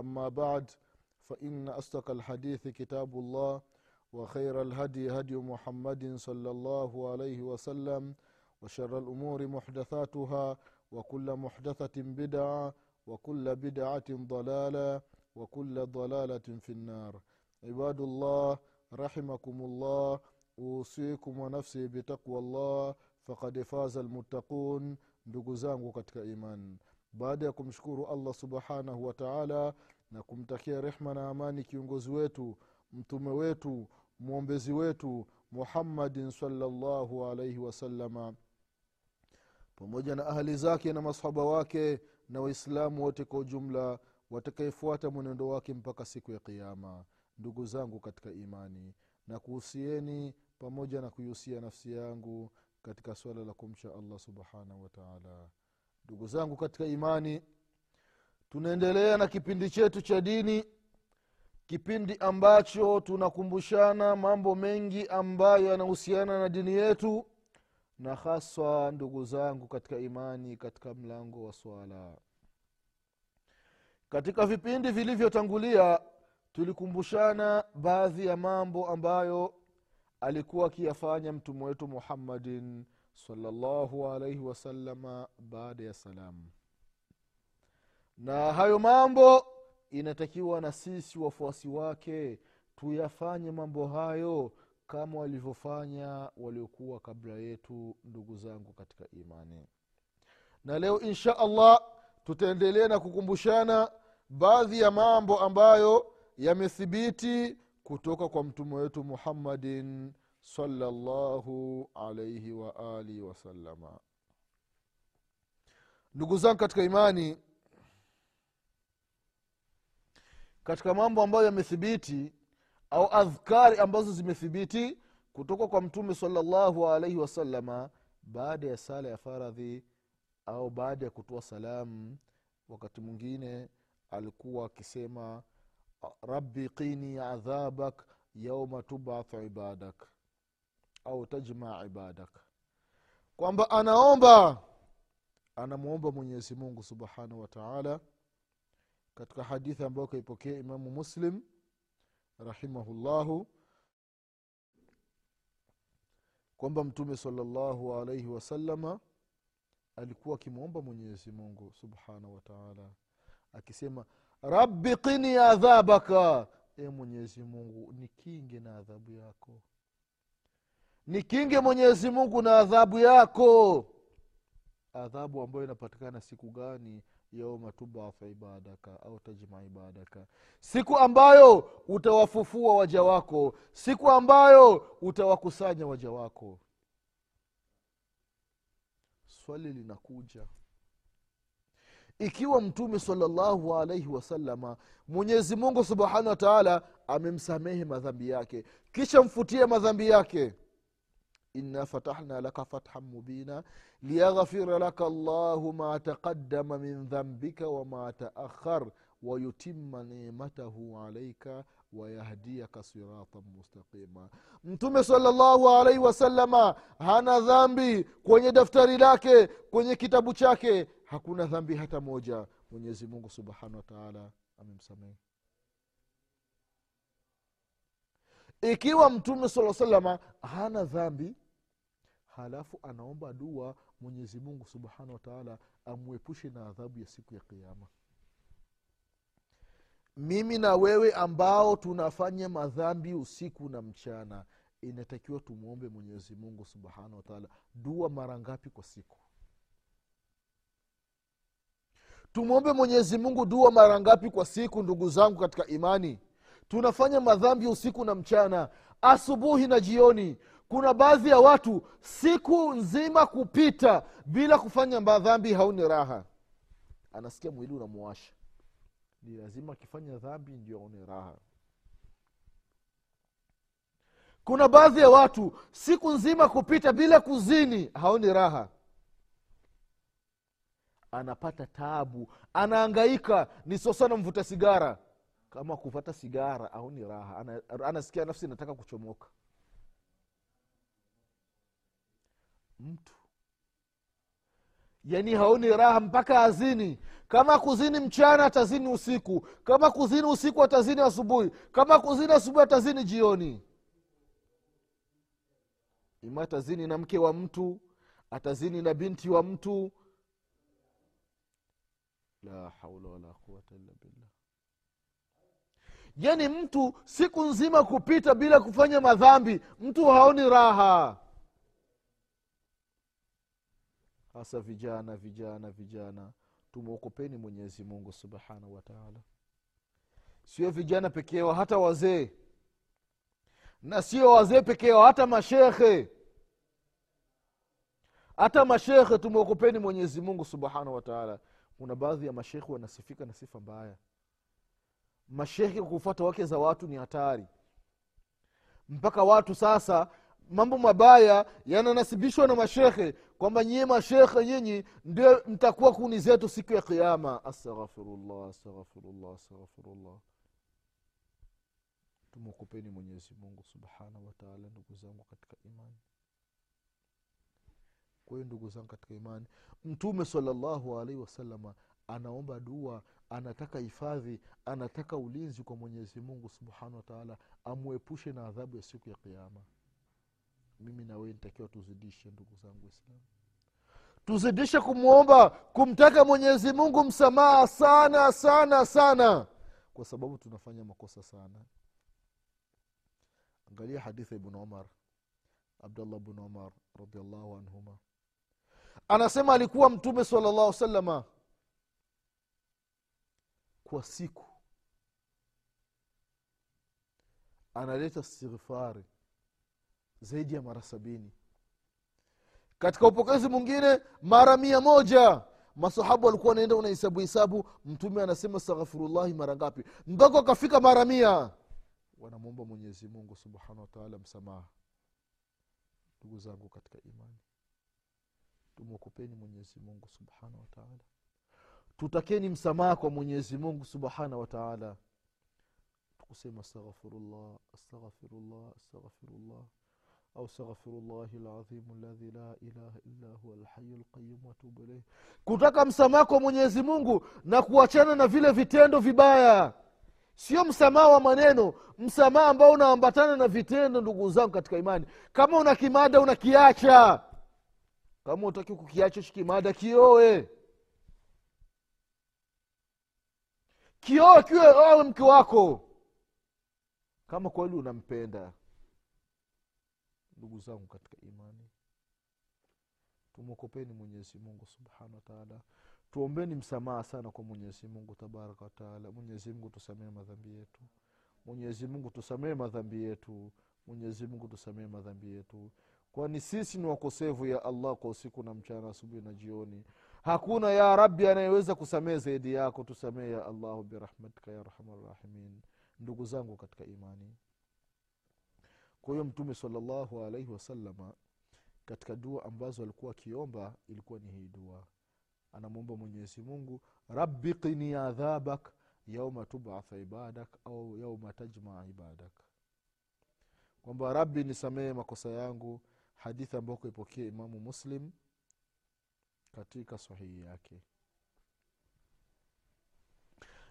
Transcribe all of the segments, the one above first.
أما بعد فإن أصدق الحديث كتاب الله وخير الهدي هدي محمد صلى الله عليه وسلم وشر الأمور محدثاتها وكل محدثة بدعة وكل بدعة ضلالة وكل ضلالة في النار. عباد الله رحمكم الله أوصيكم ونفسي بتقوى الله فقد فاز المتقون. ndugu zangu katika baada ya kumshukuru allah subhanahu wa taala na kumtakia rehma na amani kiongozi wetu mtume wetu mwombezi wetu muhammadin salllahu alaihi wasalama pamoja na ahali zake na masahaba wake na waislamu wote kwa ujumla watakayefuata mwenendo wake mpaka siku ya kiama ndugu zangu katika imani na kuhusieni pamoja na kuihusia nafsi yangu katika swala la kumcha allah subhanahu wataala ndugu zangu katika imani tunaendelea na kipindi chetu cha dini kipindi ambacho tunakumbushana mambo mengi ambayo yanahusiana na dini yetu na haswa ndugu zangu katika imani katika mlango wa swala. Katika vipindi vilivyotangulia tulikumbushana baadhi ya mambo ambayo alikuwa akiyafanya mtume wetu muhammadin salllahu alaihi baada ya salamu. Na hayo mambo inatakiwa na sisi wafuasi wake tuyafanye mambo hayo kama walivyofanya waliokuwa kabla yetu ndugu zangu katika imani. Na leo insha allah tutaendelea na kukumbushana baadhi ya mambo ambayo yamethibiti kutoka kwa mtume wetu muhammadin salllahu alaihi waalihi wasalama ndugu zangu katika imani katika mambo ambayo yamethibiti au adhkari ambazo zimethibiti kutoka kwa mtume salllahu alaihi wasalama baada ya sala ya faradhi au baada ya kutoa salamu wakati mwingine alikuwa akisema rabi qini adhabak yauma tubathu ibadak au tajmaa ibadak. Kwamba anaomba anamwomba mwenyezi mungu subhanahu wa katika hadithi ambayo kaipokea imamu muslim rahimahullahu. Kwamba mtume salllahu alaihi wasalama alikuwa akimwomba mwenyezi mungu subhanahu wataala akisema rabbi qini adhabaka. E mwenyezi mungu nikinge na adhabu yako nikinge mwenyezi mungu na adhabu yako. Adhabu ambayo inapatikana siku gani? Yauma ibadaka au tajma ibadaka. Siku ambayo utawafufua waja wako. Siku ambayo utawakusanya waja wako. Swali linakuja. Ikiwa mtume salllahu alaihi wasalama mwenyezi mungu subhanahu wa taala amemsamehe madhambi yake kisha mfutie madhambi yake إنا فتحنا لك فتحا مبينا ليغفر لك الله ما تقدم من ذنبك وما تأخر wayutima nimatahu alaika wayahdiyaka siratan mustaqima mtume salllahu alaihi wasalama hana dhambi kwenye daftari lake kwenye kitabu chake hakuna dhambi hata moja mwenyezi mungu subhanahu wa taala amemsamehe ikiwa mtume saa salama hana dhambi halafu anaomba dua mwenyezi mungu subhanahu wataala amwepushe na adhabu ya siku ya kiama mimi na wewe ambao tunafanya madhambi usiku na mchana inatakiwa tumwombe mwenyezi mungu subhanahu wataala dua mara ngapi kwa siku? Tumwombe mwenyezi mungu dua mara ngapi kwa siku ndugu zangu katika imani? Tunafanya madhambi usiku na mchana asubuhi na jioni kuna baadhi ya watu siku nzima kupita bila kufanya madhambi hauni raha. Anasikia mwili unamuwasha ni lazima akifanya dhambi ndio aone raha. Kuna baadhi ya watu siku nzima kupita bila kuzini haoni raha. Anapata tabu anaangaika ni sosana mvuta sigara. Kama kuvata sigara aoni raha. Anasikia nafsi inataka kuchomoka mtu. Yani haoni raha mpaka azini. Kama kuzini mchana atazini usiku. Kama kuzini usiku atazini asubuhi. Kama kuzini asubuhi atazini jioni. Ima atazini na mke wa mtu atazini na binti wa mtu. La haula wala quwata illa billah. Yani mtu siku nzima kupita bila kufanya madhambi mtu haoni raha hasa vijana vijana vijana. Tumwokopeni mwenyezi mungu subhanahu wataala sio vijana peke hata wazee. Na sio wazee peke hata mashekhe hata mashekhe tumwokopeni mwenyezi mungu subhanahu wataala kuna baadhi ya mashekhe wanasifika na sifa mbaya. Mashekhe kufuata wake za watu ni hatari. Mpaka watu sasa mambo mabaya yananasibishwa na mashekhe kwamba nyie mashekhe nyinyi ndio mtakuwa kuni zetu siku ya kiama astaghfirullah astaghfirullah astaghfirullah. Tumwokopeni mwenyezi mungu subhanahu wataala ndugu zangu katika imani. Kwa hiyo ndugu zangu katika imani mtume salallahu alaihi wasalama anaomba dua anataka hifadhi anataka ulinzi kwa mwenyezi mungu subhanahu wataala amwepushe na adhabu ya siku ya kiama mimi na wewe nitakiwa tuzidishe ndugu zangu waislamu. Tuzidishe kumwomba kumtaka mwenyezi mungu msamaha sana sana sana. Kwa sababu tunafanya makosa sana. Angalia hadithi ibn umar abdullah bnu umar radiallahu anhuma. Anasema alikuwa mtume sala llahu salama kwa siku. Analeta istighfari zaidi ya mara sabini. Katika upokezi mwingine mara mia moja. Masahabu walikuwa wanaenda unahesabu hesabu. Mtume anasema astaghfirullahi mara ngapi? Mpaka akafika mara mia. Wanamwomba mwenyezi mungu wataala msamaha. Ndugu zangu katika imani tumwokopeni mwenyezi mungu wataala tutakeni msamaha kwa mwenyezi mungu subhanahu wataala tukusema astaghfirullah astaghfirullah astaghfirullah au الله ladhimu الذي la ilaha إلا هو الحي القيوم وأتوب إليه. Kutaka msamaha kwa mwenyezi mungu na kuachana na vile vitendo vibaya. Sio msamaha wa maneno msamaha ambao unaambatana na vitendo ndugu zangu katika imani. Kama una kimada unakiacha. Kama utaki kukiacha shikimada kioe. Kioe kiwe awe mke wako. Kama kweli unampenda ndugu zangu katika imani tumwokopeni mwenyezi mungu subhanahu wataala tuombeni msamaha sana kwa mwenyezi mungu tabaraka wataala mwenyezi mungu tusamee madhambi yetu. Mwenyezi mungu tusamee madhambi yetu. Mwenyezi mungu tusamee madhambi yetu. Kwani sisi ni wakosevu ya allah kwa usiku na mchana asubuhi na jioni. Hakuna ya rabi anayeweza kusamee zaidi yako. Tusamee ya allahu birahmatika ya rahmanrahimin ndugu zangu katika imani kwa hiyo mtume salllahu alaihi wasalama katika dua ambazo alikuwa akiomba ilikuwa ni hii dua. Anamwomba mwenyezi mungu rabbi adhabak yauma tubatha ibadak au yauma tajmaa ibadak. Kwamba rabbi nisamehe makosa yangu hadithi ambayo kuipokea imamu muslim katika sahihi yake.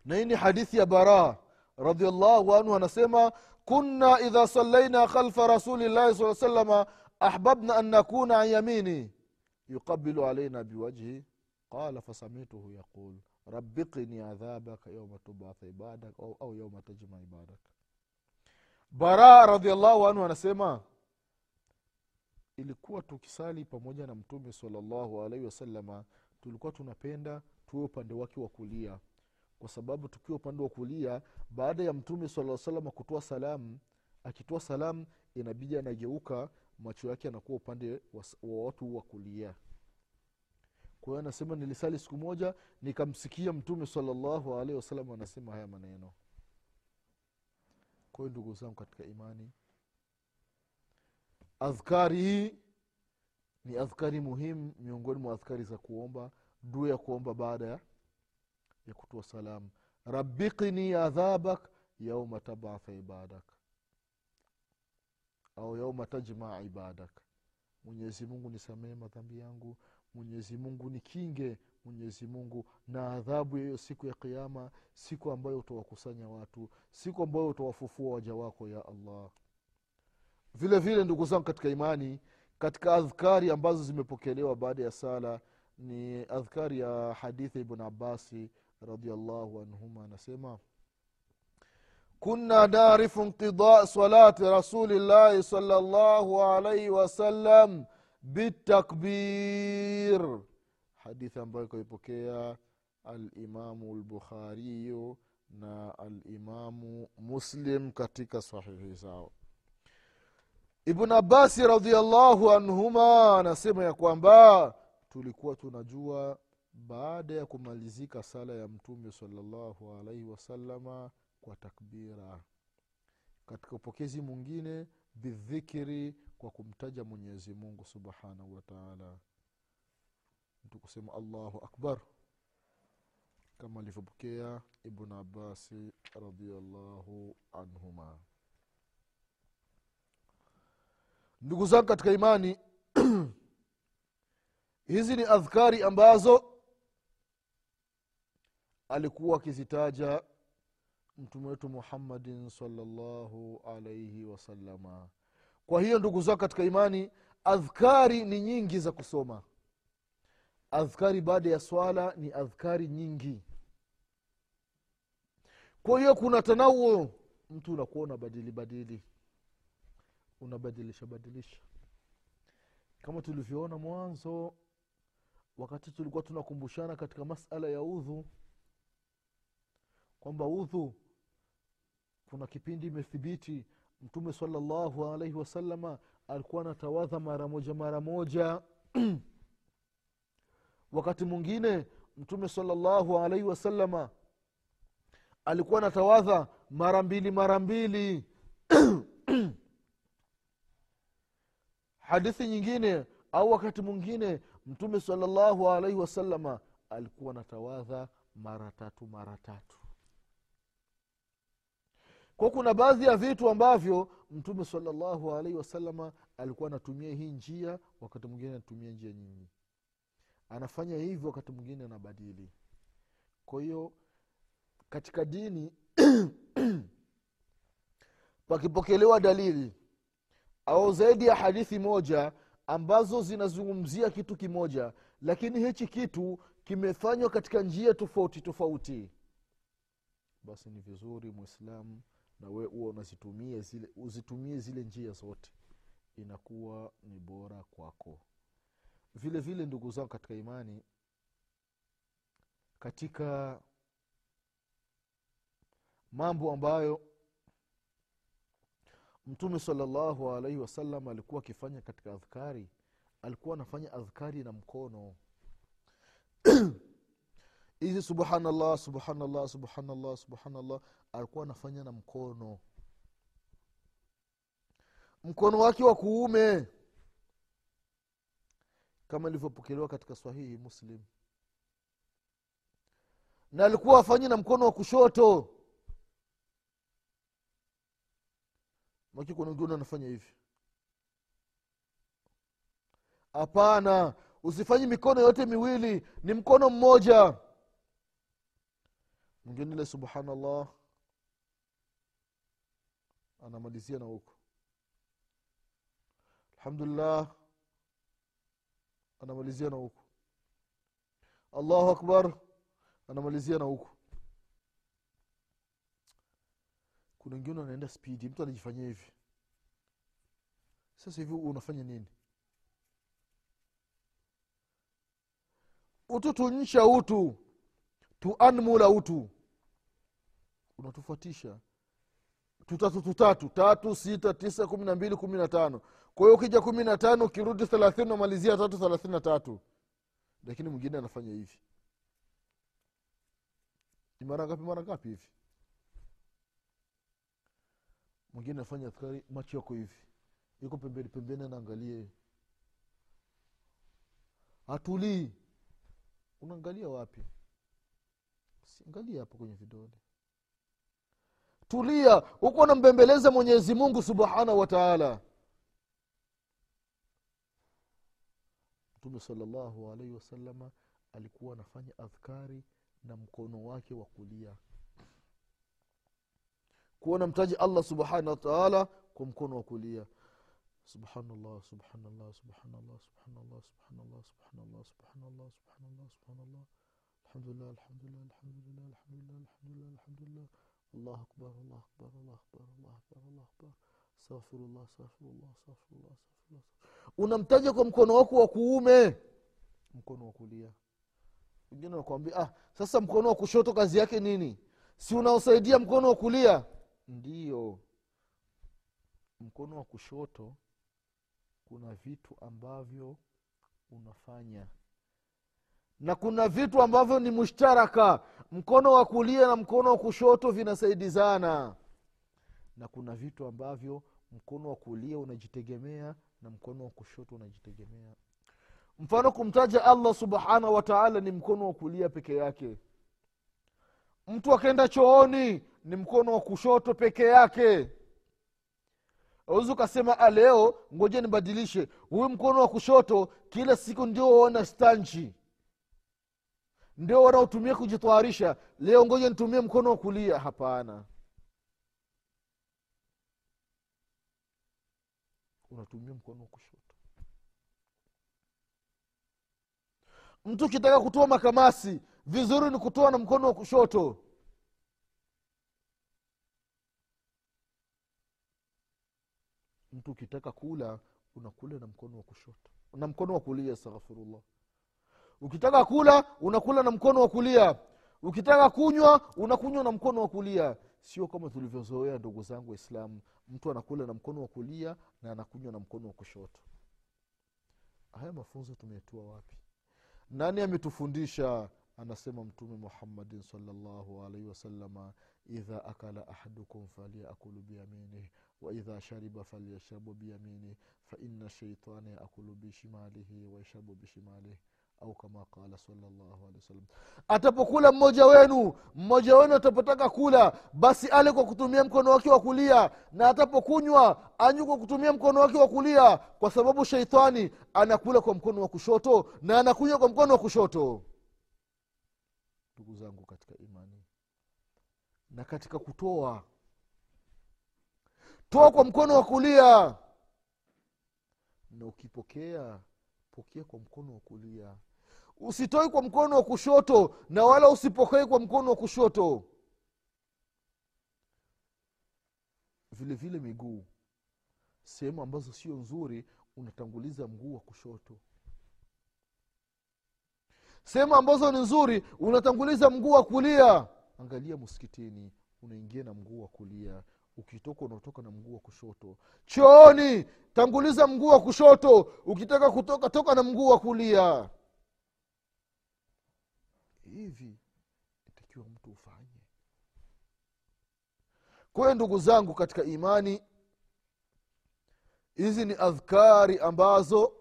Na hii ni hadithi ya bara radiallahu anhu anasema kunna idha sallaina khalfa rasulillahi saa salama ahbabna an nakuna an yamini. Yuqabilu alaina biwajhi. Qala fasamituhu yaqul rabiqini adhabaka yauma tubatha ibadak au, au yauma tajma ibadak. Bara radiallahu anhu anasema ilikuwa tukisali pamoja na mtume salallahu alaihi wasalama tulikuwa tunapenda tuwe upande wake wa kulia kwa sababu tukiwa upande wa kulia baada ya mtume sala salama kutoa salamu akitoa salamu inabidi anageuka macho yake anakuwa upande wa, wa watu wa kulia. Kwa hiyo anasema nilisali siku moja nikamsikia mtume salallahu alehi wasalam anasema haya maneno. Kwa hiyo ndugu zangu katika imani adhkari hii ni adhkari muhimu miongoni mwa adhkari za kuomba dua ya kuomba baada ya ya kutoa salamu. Rabiqini adhabak yauma tabatha ibadak. Au yauma tajmaa ibadak. Mwenyezi mungu nisamehe madhambi yangu. Mwenyezi mungu nikinge. Mwenyezi mungu na adhabu ya siku ya kiama siku ambayo utawakusanya watu. Siku ambayo utawafufua waja wako ya allah. Vile vile ndugu zangu katika imani katika adhkari ambazo zimepokelewa baada ya sala ni adhkari ya hadithi ibn abasi radiallahu anhuma anasema كنا نعرف انقضاء صلاة رسول الله صلى الله عليه وسلم بالتكبير حديث ambayo ikaipokea alimamu lbukhariyu na alimamu muslim katika sahihi zao ibn abasi radiallahu anhuma anasema ya kwamba tulikuwa tunajua baada ya kumalizika sala ya mtume salallahu alaihi wasalama kwa takbira. Katika upokezi mwingine bidhikiri kwa kumtaja mwenyezi mungu subhanahu wataala mtu kusema allahu akbar kama alivyopokea ibn abasi radiallahu anhuma. Ndugu zangu katika imani hizi ni adhkari ambazo alikuwa akizitaja mtume wetu muhammadin salllahu alaihi wasalama kwa hiyo ndugu zao katika imani adhkari ni nyingi za kusoma. Adhkari baada ya swala ni adhkari nyingi. Kwa hiyo kuna tanauo mtu unakuwa unabadili badili. Unabadilisha badilisha. Kama tulivyoona mwanzo wakati tulikuwa tunakumbushana katika masala ya udhu kwamba udhu. Kuna kipindi imethibiti mtume salallahu alaihi wasalama alikuwa anatawadha mara moja mara moja. Wakati mwingine mtume salallahu alaihi wasalama alikuwa anatawadha mara mbili mara mbili. Hadithi nyingine au wakati mwingine mtume salallahu alaihi wasalama alikuwa anatawadha mara tatu mara tatu kwa kuna baadhi ya vitu ambavyo mtume salllahu alaihi wasalama alikuwa anatumia hii njia wakati mwingine anatumia njia nyingi. Anafanya hivyo wakati mwingine anabadili. Kwa hiyo katika dini pakipokelewa dalili au zaidi ya hadithi moja ambazo zinazungumzia kitu kimoja lakini hichi kitu kimefanywa katika njia tofauti tofauti. Basi ni vizuri mwislamu na we huwa unazitumie zile uzitumie zile njia zote inakuwa ni bora kwako. Vile vile ndugu zangu katika imani katika mambo ambayo mtume salallahu alaihi wasallam alikuwa akifanya katika adhkari alikuwa anafanya adhkari na mkono hizi subhanallah subhanallah subhanallah subhanallah alikuwa anafanya na mkono. Mkono wake wa kuume. Kama ilivyopokelewa katika sahihi muslim. Na alikuwa afanyi na mkono wa kushoto. Maki kuna wengine anafanya hivi. Hapana usifanyi mikono yote miwili ni mkono mmoja mwingine ile subhanallah. Anamalizia na huko. Alhamdulillah. Anamalizia na huko. Allahu akbar. Anamalizia na huko. Kuna wengine anaenda spidi mtu anajifanyia hivi. Sasa hivi unafanya nini? Utu tuncha utu. Tuanmula utu unatufuatisha. Tutatu tutatu tatu sita tisa kumi na mbili kumi na tano. Kwa hiyo ukija kumi na tano ukirudi thelathini unamalizia tatu thelathini na tatu. Lakini mwingine anafanya hivi. Ni mara ngapi mara ngapi hivi? Mwingine anafanya askari macho yako hivi. Iko pembeni pembeni anaangalie hatulii. Unaangalia wapi? Siangalia hapo kwenye vidole tulia huku nambembeleza mwenyezi mungu subhanahu wa taala. Mtume salllahu alaihi wasalama alikuwa anafanya adhkari na mkono wake wa kulia. Kuwa mtaji allah subhanahu wataala kwa mkono wa kulia. Subhanallah subhanallah subhanallah subhanallah subhanallah subhanallah subhanallah subhanallah subhanallah. Alhamdulillah alhamdulillah alhamdulillah alhamdulillah alhamdulillah alhamdulillah allah akbar Allahu akbar Allahu akbar Allahu akbar Allahu akbar. Astaghfirullah astaghfirullah astaghfirullah astaghfirullah unamtaja kwa mkono wako wa kuume? Mkono wa kulia. Wengine wakwambia ah sasa mkono wa kushoto kazi yake nini? Si unaosaidia mkono wa kulia? Ndiyo. Mkono wa kushoto kuna vitu ambavyo unafanya na kuna vitu ambavyo ni mushtaraka. Mkono wa kulia na mkono wa kushoto vinasaidizana. Na kuna vitu ambavyo mkono wa kulia unajitegemea na mkono wa kushoto unajitegemea. Mfano kumtaja allah subhanahu wataala ni mkono wa kulia peke yake. Mtu akenda chooni ni mkono wa kushoto peke yake. Awezi ukasema leo ngoja nibadilishe. Huyu mkono wa kushoto kila siku ndio waona stanchi ndio wanaotumia kujitwarisha leo ngoja nitumie mkono wa kulia. Hapana. Unatumia mkono wa kushoto. Mtu ukitaka kutoa makamasi vizuri ni kutoa na mkono wa kushoto. Mtu ukitaka kula unakula na mkono wa kushoto. Na mkono wa kulia astaghfirullah ukitaka kula unakula na mkono wa kulia. Ukitaka kunywa unakunywa na mkono wa kulia. Sio kama tulivyozoea ndugu zangu waislamu. Mtu anakula na mkono wa kulia na anakunywa na mkono wa kushoto. Haya mafunzo tumetua wapi? Nani ametufundisha? Anasema mtume muhammadin salllahu alaihi wasalama idha akala ahadukum faliyakulu biyaminih waidha shariba falyashrabu biyaminih faina shaitani yakulu bishimalihi waishrabu bishimalihi au kama qala salllahu alehi wasallam. Atapokula mmoja wenu mmoja wenu atapotaka kula basi ale kwa kutumia mkono wake wa kulia na atapokunywa anywe kwa kutumia mkono wake wa kulia kwa sababu sheitani anakula kwa mkono wa kushoto na anakunywa kwa mkono wa kushoto. Ndugu zangu katika imani na katika kutoa toa kwa mkono wa kulia. Na ukipokea pokea kwa mkono wa kulia usitoi kwa mkono wa kushoto na wala usipokee kwa mkono wa kushoto. Vile vile miguu sehemu ambazo sio nzuri unatanguliza mguu wa kushoto. Sehemu ambazo ni nzuri unatanguliza mguu wa kulia. Angalia msikitini unaingia na mguu wa kulia. Ukitoka unatoka na mguu wa kushoto. Chooni tanguliza mguu wa kushoto. Ukitaka kutoka toka na mguu wa kulia hivi itakiwa mtu ufanye. Kwa ndugu zangu katika imani hizi ni adhkari ambazo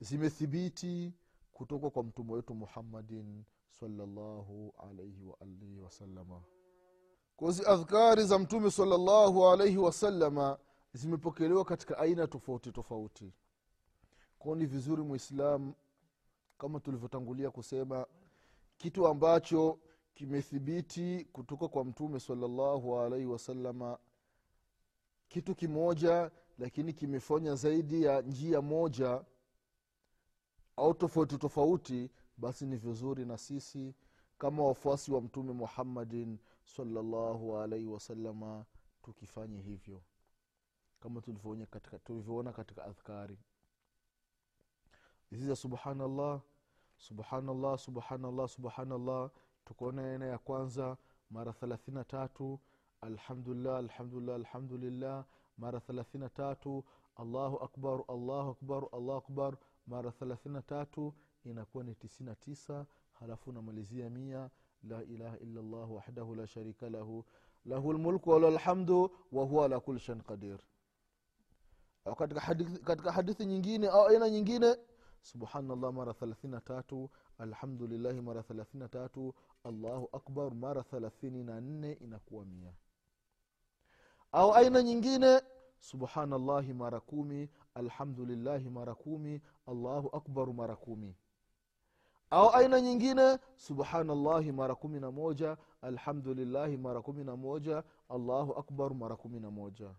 zimethibiti kutoka kwa mtume wetu muhammadin salllahu alaihi waalihi wasalama kozi adhkari za mtume salllahu alaihi wasalama zimepokelewa katika aina tofauti tofauti. Kwao ni vizuri mwislamu kama tulivyotangulia kusema kitu ambacho kimethibiti kutoka kwa mtume salllahu alaihi wasalama kitu kimoja lakini kimefanya zaidi ya njia moja au tofauti tofauti basi ni vizuri na sisi kama wafuasi wa mtume muhammadin salllahu alaihi wasalama tukifanye hivyo kama tulivyoona katika, katika adhkari. Hizi subhanallah subhanallah subhanallah subhanallah. Tukaona aina ya kwanza mara thelathina tatu. Alhamdulillah alhamdulillah alhamdulillah. Mara thelathina tatu allahu akbar allahu akbar allahu akbar. Mara thelathina tatu inakuwa ni tisina tisa. Halafu unamalizia mia. La ilaha illa llah wahdahu la sharika lahu. Lahu lmulku walahu lhamdu wahuwa ala kuli shain qadir. Katika hadithi, katika hadithi nyingine au aina nyingine subhanallah mara thelathina tatu. Alhamdulillahi mara thelathina tatu. Allahu akbar mara thelathini na nne inakuwa mia. Au aina nyingine subhanallahi mara kumi. Alhamdulillahi mara kumi. Allahu akbaru mara kumi. Au aina nyingine subhanallahi mara kumi na moja. Alhamdulillahi mara kumi na moja. Allahu akbar mara kumi na moja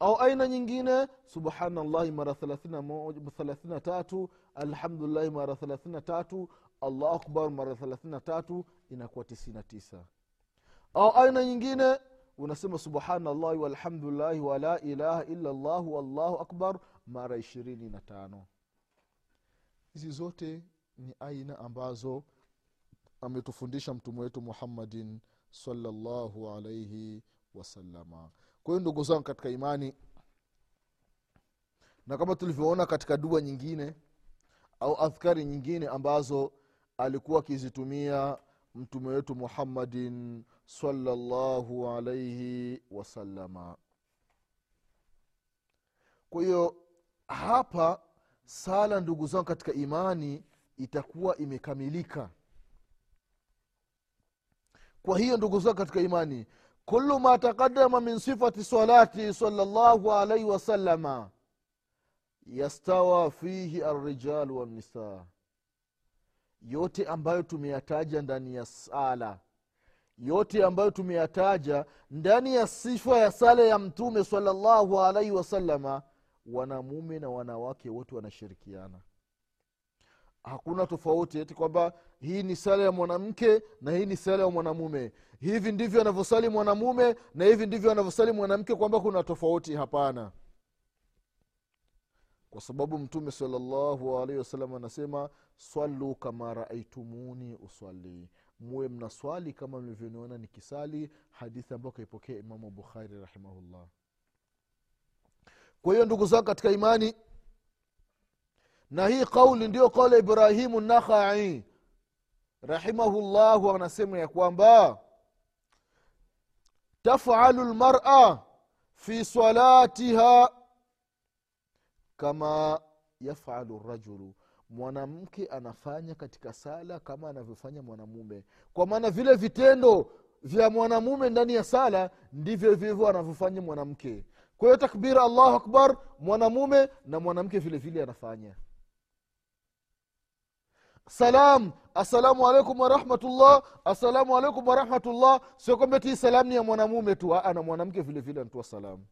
au aina nyingine subhanallahi mara thelathina tatu alhamdulillahi mara thelathina tatu allahu akbar mara thelathina tatu inakuwa tisina tisa. Au aina nyingine unasema subhanallahi walhamdulillahi wala ilaha illa llah wallahu akbar mara ishirini na tano. Hizi zote ni aina ambazo ametufundisha mtume wetu muhammadin salllahu alaihi wasalama kwa hiyo ndugu zangu katika imani na kama tulivyoona katika dua nyingine au adhkari nyingine ambazo alikuwa akizitumia mtume wetu muhammadin salllahu alaihi wasalama kwa hiyo hapa sala ndugu zangu katika imani itakuwa imekamilika. Kwa hiyo ndugu zangu katika imani kulu ma taqadama min sifati salati salllahu alaihi wasalama yastawa fihi alrijalu wannisa yote ambayo tumeyataja ndani ya sala yote ambayo tumeyataja ndani ya sifa ya sala ya mtume salllahu alaihi wasalama wanamume na wanawake wote wanashirikiana hakuna tofauti eti kwamba hii ni sala ya mwanamke na hii ni sala ya mwanamume. Hivi ndivyo anavyosali mwanamume na hivi ndivyo anavyosali mwanamke kwamba kuna tofauti? Hapana. Kwa sababu mtume salllahu alaihi wasallam anasema swalu kama raaitumuni uswali muwe mnaswali kama mlivyoniona nikisali hadithi ambayo kaipokea imamu bukhari rahimahullah. Kwa hiyo ndugu zangu katika imani na hii kauli ndiyo kauli ibrahimu nakhai. Rahimahullahu anasema ya kwamba tafalu lmara fi salatiha kama yafalu rajulu mwanamke anafanya katika sala kama anavyofanya mwanamume. Kwa maana vile vitendo vya mwanamume ndani ya sala ndivyo vivyo anavyofanya mwanamke. Kwa hiyo takbira allahu akbar mwanamume na mwanamke vile vile anafanya salam. Assalamu alaikum warahmatullah assalamu alaikum warahmatullah sio kwamba ti salamu ni ya mwanamume tu. Na mwanamke vile vile salamu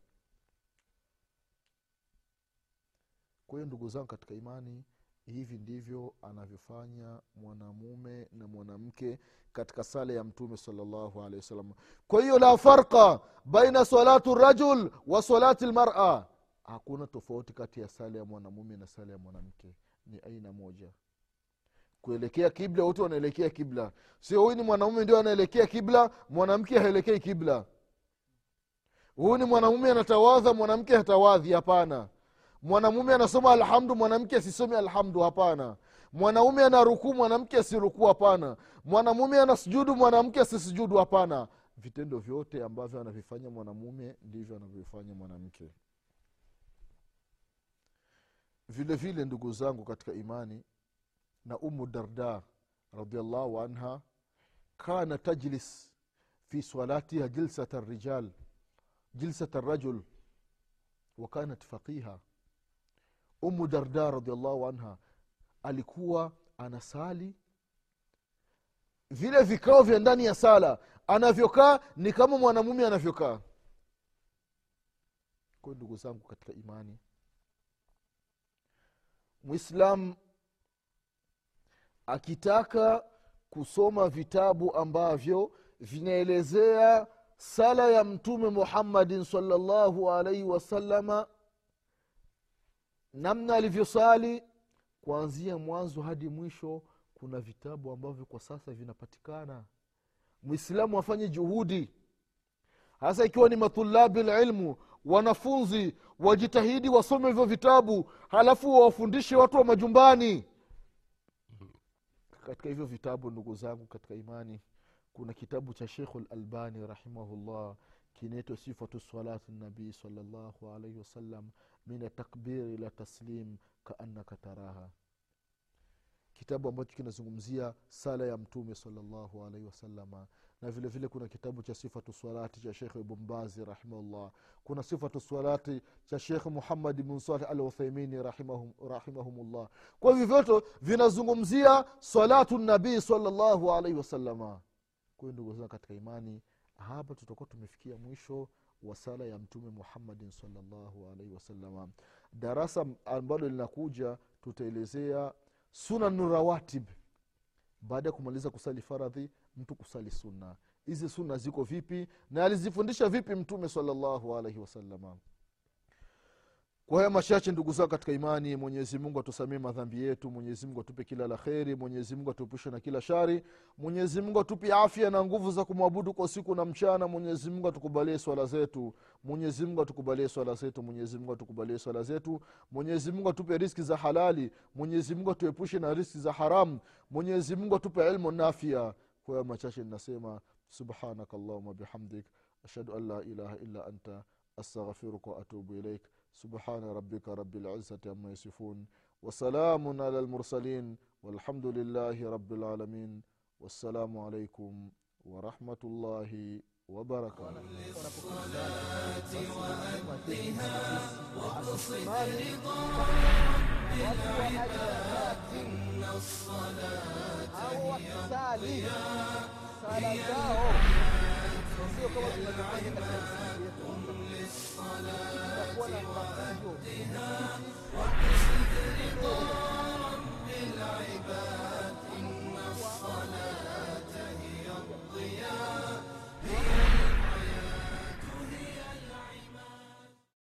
kwa hiyo ndugu zangu katika imani hivi ndivyo anavyofanya mwanamume na mwanamke katika sala ya mtume salllahu alehi wasallam. Kwa hiyo la farqa baina salatu rajul wa salati lmara. Hakuna tofauti kati ya sala ya mwanamume na sala ya mwanamke. Ni aina moja kuelekea kibla wote wanaelekea kibla. Sio huyu ni mwanaume ndio anaelekea kibla mwanamke haelekei kibla. Huyu ni mwanamume anatawadha mwanamke hatawadhi hapana. Mwanamume anasoma alhamdu mwanamke asisome alhamdu hapana. Mwanaume ana rukuu mwanamke asirukuu hapana. Mwanamume ana sujudu mwanamke asisujudu hapana. Vitendo vyote ambavyo anavifanya mwanamume ndivyo anavyofanya mwanamke. Vile vile ndugu zangu katika imani na umu darda radiallahu anha kana tajlis fi salatiha jilsat rijal jilsat rajul wakanat faqiha. Umu darda radiallahu anha alikuwa anasali. Vile vikao vya ndani ya sala anavyokaa ni kama mwanamume anavyokaa. Kwa ndugu zangu katika imani mwislam akitaka kusoma vitabu ambavyo vinaelezea sala ya mtume muhammadin salllahu alaihi wasalama namna alivyosali kuanzia mwanzo hadi mwisho kuna vitabu ambavyo kwa sasa vinapatikana. Mwislamu afanye juhudi. Hasa ikiwa ni matulabi lilmu wanafunzi wajitahidi wasome hivyo vitabu halafu wawafundishe watu wa majumbani katika hivyo vitabu ndugu zangu katika imani kuna kitabu cha shekhu lalbani rahimahullah kinaitwa sifatu salati nabii salllahu alaihi wasallam min atakbiri ila taslim kaannaka taraha. Kitabu ambacho kinazungumzia sala ya mtume salllahu alaihi wasalama na vile vile kuna kitabu cha sifatu salati cha shekh ibnbazi rahimahullah. Kuna sifatu salati cha shekh muhamad bn salih al uthaimini rahimahum, kwa hivyo vyote vinazungumzia salatu nabii salllahu alaihi wasalama kwahiyo ndugu zangu katika imani hapa tutakuwa tumefikia mwisho wa sala ya mtume muhammadin salllahu alaihi wasalama darasa ambalo linakuja tutaelezea sunanu rawatib. Baada ya kumaliza kusali faradhi mtu kusali sunna hizi sunna ziko vipi na alizifundisha vipi mtume salallahu alaihi wasalama kwa haya machache ndugu zao katika imani mwenyezi mungu atusamie madhambi yetu mwenyezi mungu atupe kila la kheri mwenyezi mungu atuepushe na kila shari mwenyezi mungu atupe afya na nguvu za kumwabudu kwa siku na mchana mwenyezi mungu atukubalie swala zetu mwenyezi mungu atukubalie swala zetu mwenyezi mungu atukubalie swala zetu mwenyezi mungu atupe riski za halali mwenyezi mungu atuepushe na riski za haramu mwenyezi mungu atupe ilmu nafia kwa machache ninasema subhanaka allahuma bihamdik ashhadu an la ilaha illa anta astaghfiruka waatubu ilaik سبحان ربك رب العزة عما يصفون وسلام على المرسلين والحمد لله رب العالمين والسلام عليكم ورحمة الله وبركاته بالعباد إن الصلاة. هي الضياء هي العباد للصلاة وأهدها وقصد رضا رب العباد